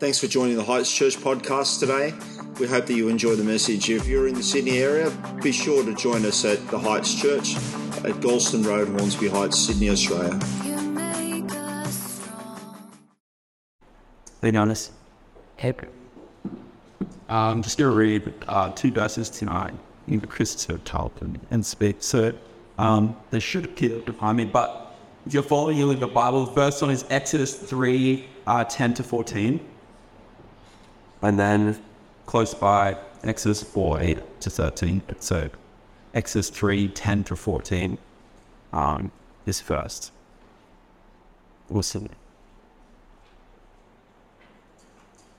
Thanks for joining the Heights Church podcast today. We hope that you enjoy the message. If you're in the Sydney area, be sure to join us at the Heights Church at Galston Road, Hornsby Heights, Sydney, Australia. Lean on us. Heck. Um, just going to read uh, two verses tonight in the Christopher Tarleton and speak. So um, they should appear behind me, but if you're following you in the Bible, the first one is Exodus 3 uh, 10 to 14. And then close by, Exodus 4 8 to 13. So Exodus 3 10 to 14 um, is first. Awesome.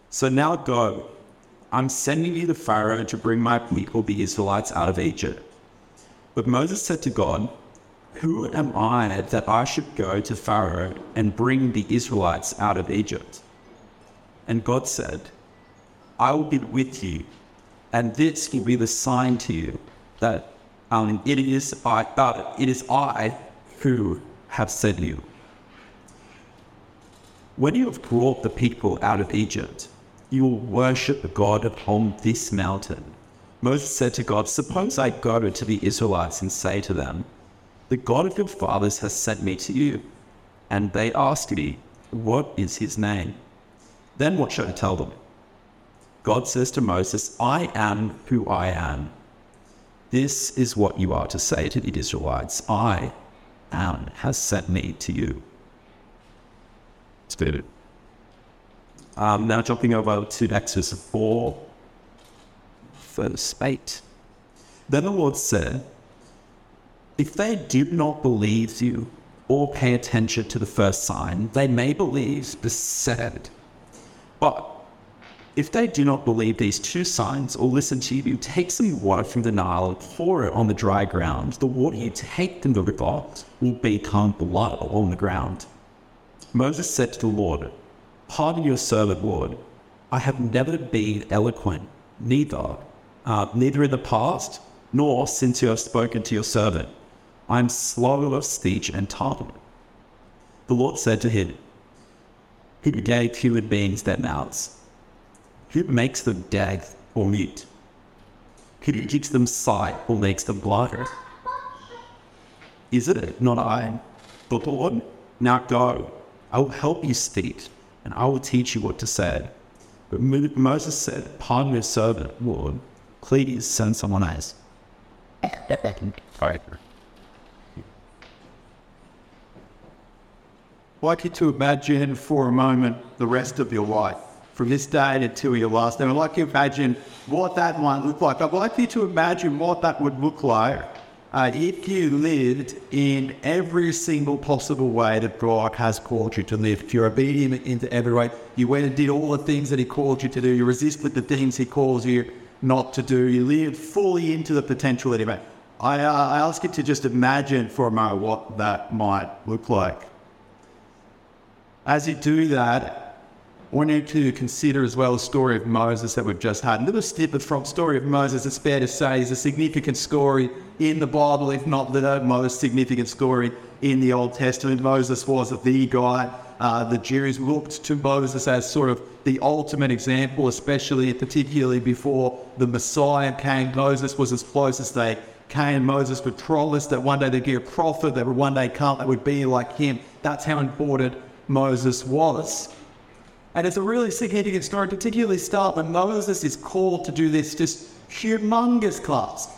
So now go. I'm sending you to Pharaoh to bring my people, the Israelites, out of Egypt. But Moses said to God, Who am I that I should go to Pharaoh and bring the Israelites out of Egypt? And God said, I will be with you, and this will be the sign to you that um, it is I, it is I who have sent you. When you have brought the people out of Egypt, you will worship the God upon this mountain. Moses said to God, Suppose I go to the Israelites and say to them, The God of your fathers has sent me to you. And they ask me, What is his name? Then what should I tell them? God says to Moses, I am who I am. This is what you are to say to the Israelites I am has sent me to you. It's. Um, now jumping over to Exodus 4, verse 8. Then the Lord said, If they do not believe you or pay attention to the first sign, they may believe the second. But if they do not believe these two signs or listen to you, take some water from the Nile and pour it on the dry ground. The water you take from the river will become blood on the ground. Moses said to the Lord, Pardon your servant, Lord. I have never been eloquent, neither, uh, neither in the past, nor since you have spoken to your servant. I am slow of speech and tongue. The Lord said to him, He gave human beings their mouths. Who makes them deaf or mute? Who gives them sight or makes them blind? Is it not I, the Lord? Now go. I will help you speak and I will teach you what to say. But Moses said, Pardon your servant, Lord. Please send someone else. I'd like you to imagine for a moment the rest of your life, from this day until your last day. I'd like you to imagine what that might look like. I'd like you to imagine what that would look like uh, if you lived in every single possible way that God has called you to live, if you're obedient into every way, you went and did all the things that He called you to do, you resisted the things He calls you not to do, you lived fully into the potential that He made. I, uh, I ask you to just imagine for a moment what that might look like. As you do that, I want you to consider as well the story of Moses that we've just had. A little snippet from story of Moses, it's fair to say, is a significant story in the Bible, if not the most significant story in the Old Testament. Moses was the guy. Uh, the Jews looked to Moses as sort of the ultimate example, especially particularly before the Messiah came. Moses was as close as they came. Moses would promise that one day they'd be a prophet that would one day come that would be like him. That's how important Moses was. And it's a really significant story, particularly start when Moses is called to do this just humongous class.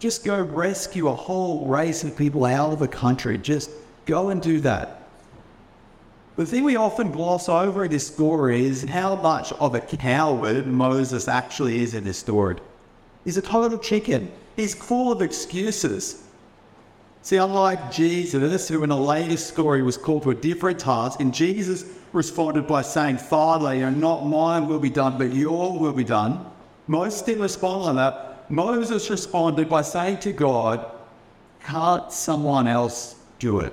Just go rescue a whole race of people out of a country. Just go and do that. The thing we often gloss over in this story is how much of a coward Moses actually is in this story. He's a total chicken. He's full of excuses. See, unlike Jesus, who in a later story was called to a different task, in Jesus responded by saying, Father, you not mine will be done, but your will be done. Moses didn't respond that. Moses responded by saying to God, Can't someone else do it?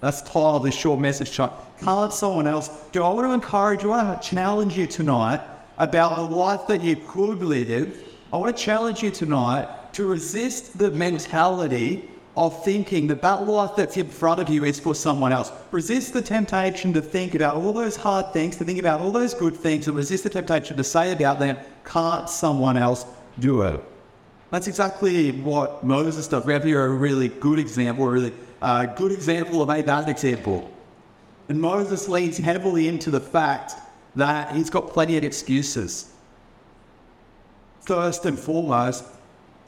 That's title of this short message. Can't someone else do it? I want to encourage you, I want to challenge you tonight about the life that you could live. I want to challenge you tonight to resist the mentality of thinking that that life that's in front of you is for someone else. Resist the temptation to think about all those hard things, to think about all those good things, and resist the temptation to say about them, can't someone else do it? That's exactly what Moses does. We have here a really good example, a really uh, good example of a bad example. And Moses leans heavily into the fact that he's got plenty of excuses. First and foremost,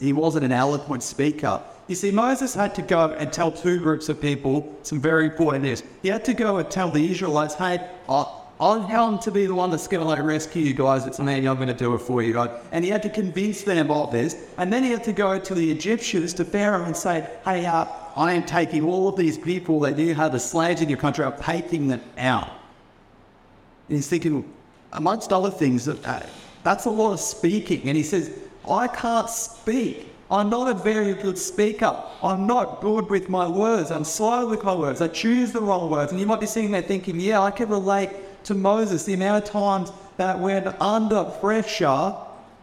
he wasn't an eloquent speaker. You see, Moses had to go and tell two groups of people some very important news. He had to go and tell the Israelites, hey, I'm going to be the one that's going to like rescue you guys. It's me. I'm going to do it for you guys. And he had to convince them of this. And then he had to go to the Egyptians, to Pharaoh, and say, hey, uh, I am taking all of these people that you have as slaves in your country, I'm taking them out. And he's thinking, amongst other things, that uh, that's a lot of speaking. And he says, I can't speak. I'm not a very good speaker. I'm not good with my words. I'm slow with my words. I choose the wrong words. And you might be sitting there thinking, yeah, I can relate to Moses, the amount of times that when under pressure,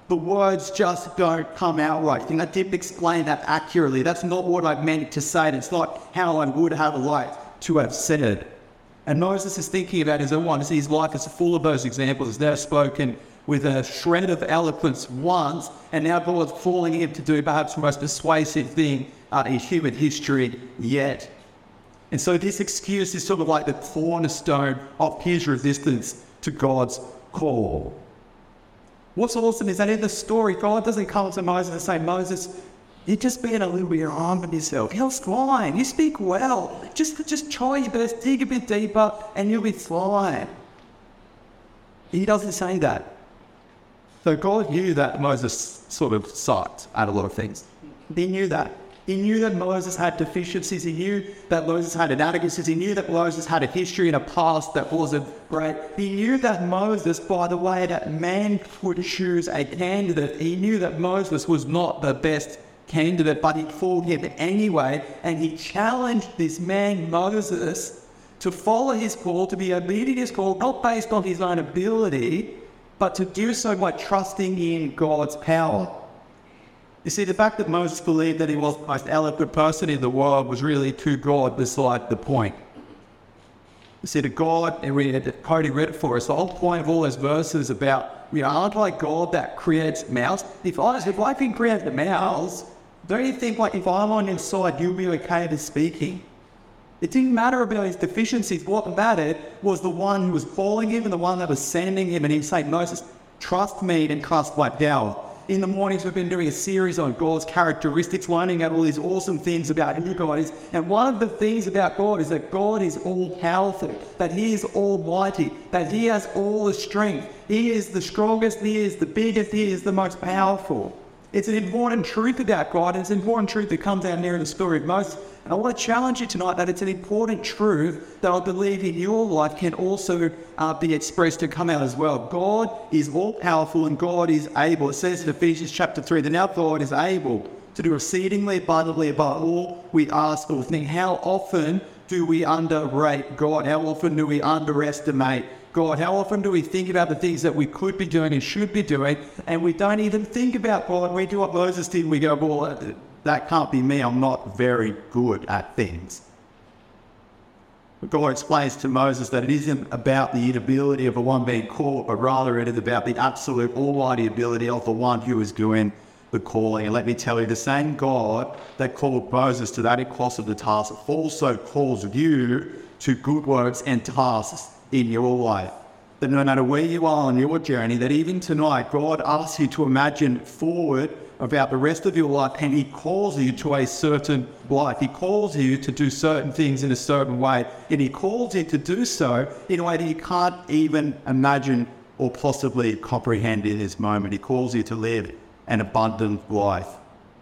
the words just don't come out right. I think I didn't explain that accurately. That's not what I meant to say. It's not how I would have liked to have said it. And Moses is thinking about his own life. His life is full of those examples. He's never spoken with a shred of eloquence once, and now God's calling him to do perhaps the most persuasive thing uh, in human history yet. And so this excuse is sort of like the cornerstone of his resistance to God's call. What's awesome is that in the story, God doesn't come to Moses and say, Moses, you're just being a little bit hard on yourself. You're fine. You speak well. Just, just try your best, dig a bit deeper, and you'll be fine. He doesn't say that. So God knew that Moses sort of sucked at a lot of things. He knew that. He knew that Moses had deficiencies. He knew that Moses had inadequacies. He knew that Moses had a history and a past that wasn't great. He knew that Moses, by the way, that man would choose a candidate. He knew that Moses was not the best candidate, but he called him anyway. And he challenged this man, Moses, to follow his call, to be obedient to his call, not based on his own ability, but to do so by trusting in God's power. You see, the fact that Moses believed that he was the most eloquent person in the world was really to God beside the point. You see, to God, and we had Cody read it for us, the whole point of all those verses about, know, aren't like God that creates mouths? If I, if I can create the mouths, don't you think like if I'm on inside, you'll be okay with speaking? It didn't matter about his deficiencies. What mattered was the one who was calling him and the one that was sending him. And he'd say, Moses, trust me and cast my power in the mornings we've been doing a series on God's characteristics, learning out all these awesome things about who God is. And one of the things about God is that God is all powerful, that He is almighty, that He has all the strength. He is the strongest, He is the biggest, He is the most powerful. It's an important truth about God, and it's an important truth that comes out near the story of Moses. And I want to challenge you tonight that it's an important truth that I believe in your life can also uh, be expressed to come out as well. God is all powerful and God is able. It says in Ephesians chapter 3 that now God is able to do exceedingly abundantly above all we ask or think. How often do we underrate God? How often do we underestimate God? How often do we think about the things that we could be doing and should be doing, and we don't even think about God? We do what Moses did. We go, well, that can't be me. I'm not very good at things. But God explains to Moses that it isn't about the inability of the one being called, but rather it is about the absolute almighty ability of the one who is doing the calling. And let me tell you, the same God that called Moses to that impossible task also calls you to good works and tasks in your life. That no matter where you are on your journey, that even tonight, God asks you to imagine forward about the rest of your life and He calls you to a certain life. He calls you to do certain things in a certain way. And He calls you to do so in a way that you can't even imagine or possibly comprehend in this moment. He calls you to live an abundant life.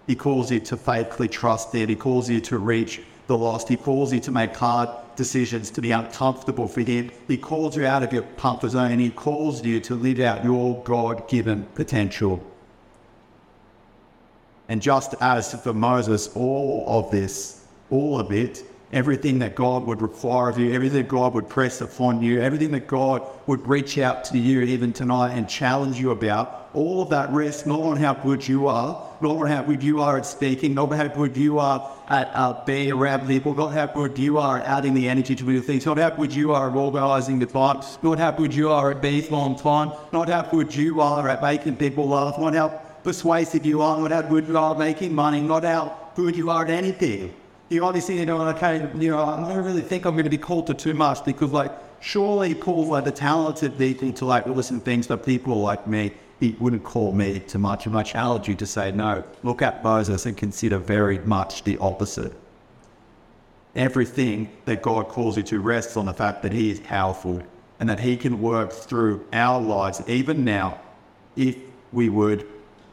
He calls you to faithfully trust it. He calls you to reach the lost. He calls you to make hard decisions, to be uncomfortable for Him. He calls you out of your comfort zone He calls you to live out your God given potential. And just as for Moses, all of this, all of it, everything that God would require of you, everything that God would press upon you, everything that God would reach out to you even tonight and challenge you about, all of that rests not on how good you are, not how good you are at speaking, not how good you are at uh, being around people, not how good you are adding the energy to do things, not how good you are organising the time, not how good you are at being on time, not how good you are at making people laugh, not how persuasive you are, not how good you are making money, not how good you are at anything. You obviously, you know, okay, you know, I don't really think I'm going to be called to too much because, like, surely Paul's like uh, the talented people to like listen to things, but people like me, he wouldn't call me to much. Challenge you to say no. Look at Moses and consider very much the opposite. Everything that God calls you to rests on the fact that He is powerful and that He can work through our lives, even now, if we would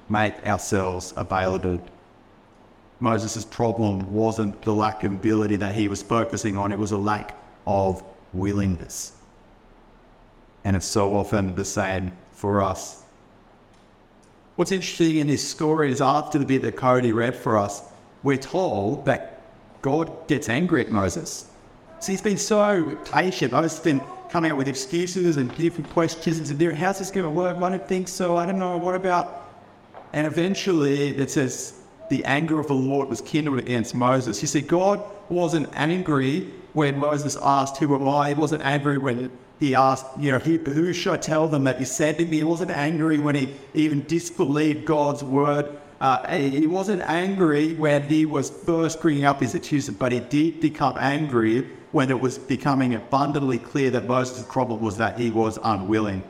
make ourselves available. Moses' problem wasn't the lack of ability that he was focusing on, it was a lack of willingness. And it's so often the same for us. What's interesting in this story is after the bit that Cody read for us, we're told that God gets angry at Moses. So he's been so patient. Moses has been coming up with excuses and different questions and how's this going to work? I don't think so. I don't know. What about? And eventually it says the anger of the Lord was kindled against Moses. You see, God wasn't angry when Moses asked, Who am I? He wasn't angry when he asked, you know, who should I tell them that you sent me? He wasn't angry when he even disbelieved God's word. Uh, he wasn't angry when he was first bringing up his accuser, but he did become angry when it was becoming abundantly clear that Moses' problem was that he was unwilling.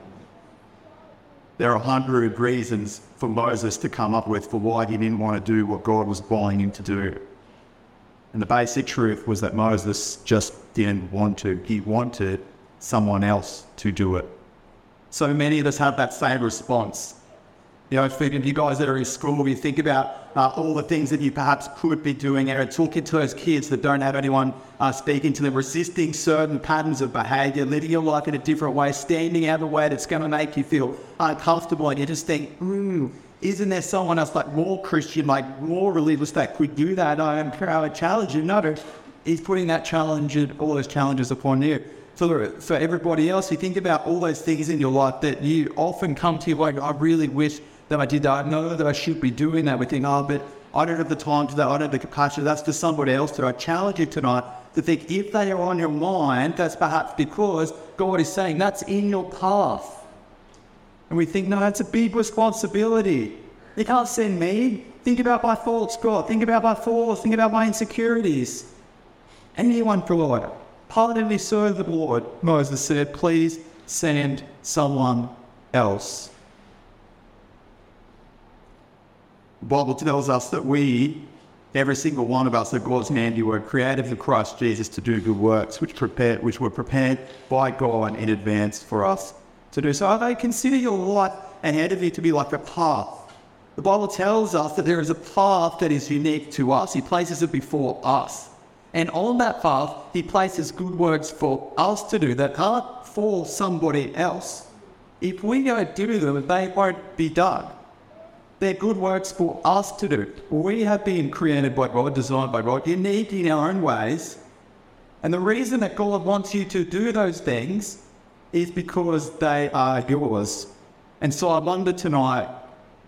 There are a hundred reasons for Moses to come up with for why he didn't want to do what God was calling him to do. And the basic truth was that Moses just didn't want to. He wanted someone else to do it. So many of us have that same response. You know, for you guys that are in school, you think about uh, all the things that you perhaps could be doing and talking to those kids that don't have anyone uh, speaking to them, resisting certain patterns of behavior, living your life in a different way, standing out of the way that's going to make you feel uncomfortable. And you just think, hmm, isn't there someone else like more Christian, like more religious that could do that? I am proud challenge you. No, he's putting that challenge, and all those challenges upon you for, for everybody else, you think about all those things in your life that you often come to like, I really wish that I did that. I know that I should be doing that. We think, oh, but I don't have the time to that. I don't have the capacity. That's for somebody else to. I challenge you tonight to think if they are on your mind, that's perhaps because God is saying that's in your path. And we think, no, that's a big responsibility. They can't send me. Think about my faults, God. Think about my faults. Think about my insecurities. Anyone provide it pardon serve the Lord, Moses said, please send someone else. The Bible tells us that we, every single one of us, are God's handiwork, created in Christ Jesus to do good works, which prepared, which were prepared by God in advance for us to do. So they consider your life ahead of you to be like a path. The Bible tells us that there is a path that is unique to us. He places it before us. And on that path, he places good works for us to do that aren't for somebody else. If we don't do them, they won't be done. They're good works for us to do. We have been created by God, designed by God, unique in our own ways. And the reason that God wants you to do those things is because they are yours. And so I wonder tonight,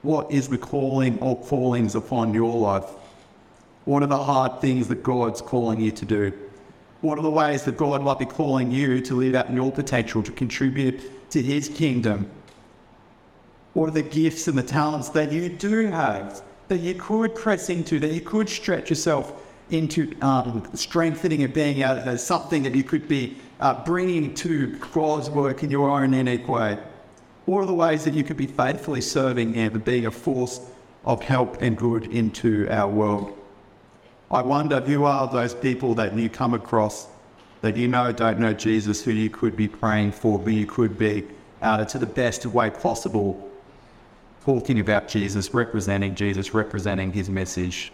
what is the calling or callings upon your life? What are the hard things that God's calling you to do? What are the ways that God might be calling you to live out your potential to contribute to His kingdom? What are the gifts and the talents that you do have that you could press into, that you could stretch yourself into um, strengthening and being out as something that you could be uh, bringing to God's work in your own unique way? Are the ways that you could be faithfully serving and being a force of help and good into our world? I wonder who are those people that you come across that you know don't know Jesus, who you could be praying for, who you could be uh, to the best way possible talking about Jesus, representing Jesus, representing his message.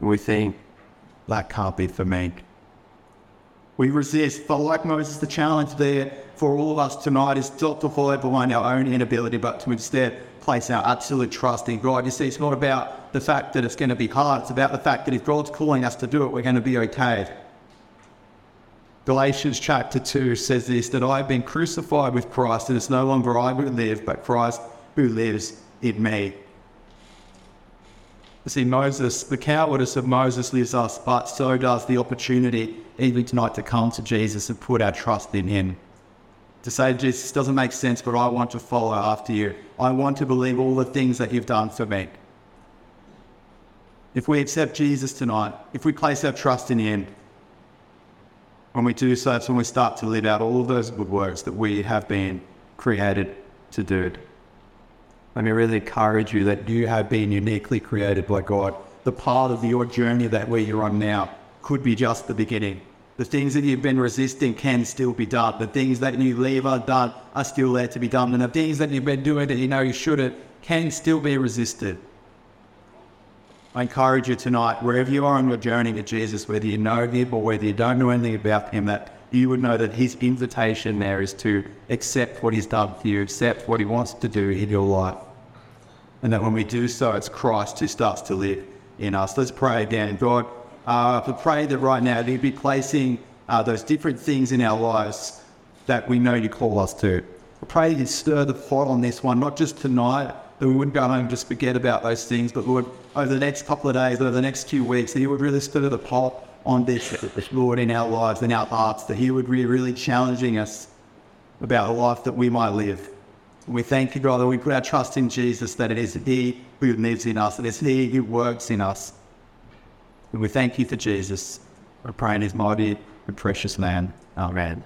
We think that can't be for me. We resist, but like Moses, the challenge there for all of us tonight is not to follow behind our own inability, but to instead place our absolute trust in God. You see, it's not about the fact that it's going to be hard. It's about the fact that if God's calling us to do it, we're going to be okay. Galatians chapter 2 says this that I have been crucified with Christ, and it's no longer I who live, but Christ who lives in me. See, Moses, the cowardice of Moses lives us, but so does the opportunity, even tonight, to come to Jesus and put our trust in Him. To say, Jesus, doesn't make sense, but I want to follow after you. I want to believe all the things that you've done for me. If we accept Jesus tonight, if we place our trust in Him, when we do so, it's when we start to live out all of those good works that we have been created to do. Let me really encourage you that you have been uniquely created by God. The part of your journey that where you're on now could be just the beginning. The things that you've been resisting can still be done. The things that you leave undone are still there to be done. And the things that you've been doing that you know you shouldn't can still be resisted. I encourage you tonight, wherever you are on your journey to Jesus, whether you know him or whether you don't know anything about him, that you would know that his invitation there is to accept what he's done for you, accept what he wants to do in your life. And that when we do so, it's Christ who starts to live in us. Let's pray again. God, uh, I pray that right now you'd be placing uh, those different things in our lives that we know you call us to. I pray you stir the pot on this one, not just tonight, that we wouldn't go home and just forget about those things, but Lord, over the next couple of days, over the next few weeks, that you would really stir the pot on this, Lord, in our lives, and our hearts, that He would be really challenging us about the life that we might live. We thank you, brother. We put our trust in Jesus, that it is He who lives in us, and it's He who works in us. And we thank you for Jesus. We pray in His mighty and precious name. Amen.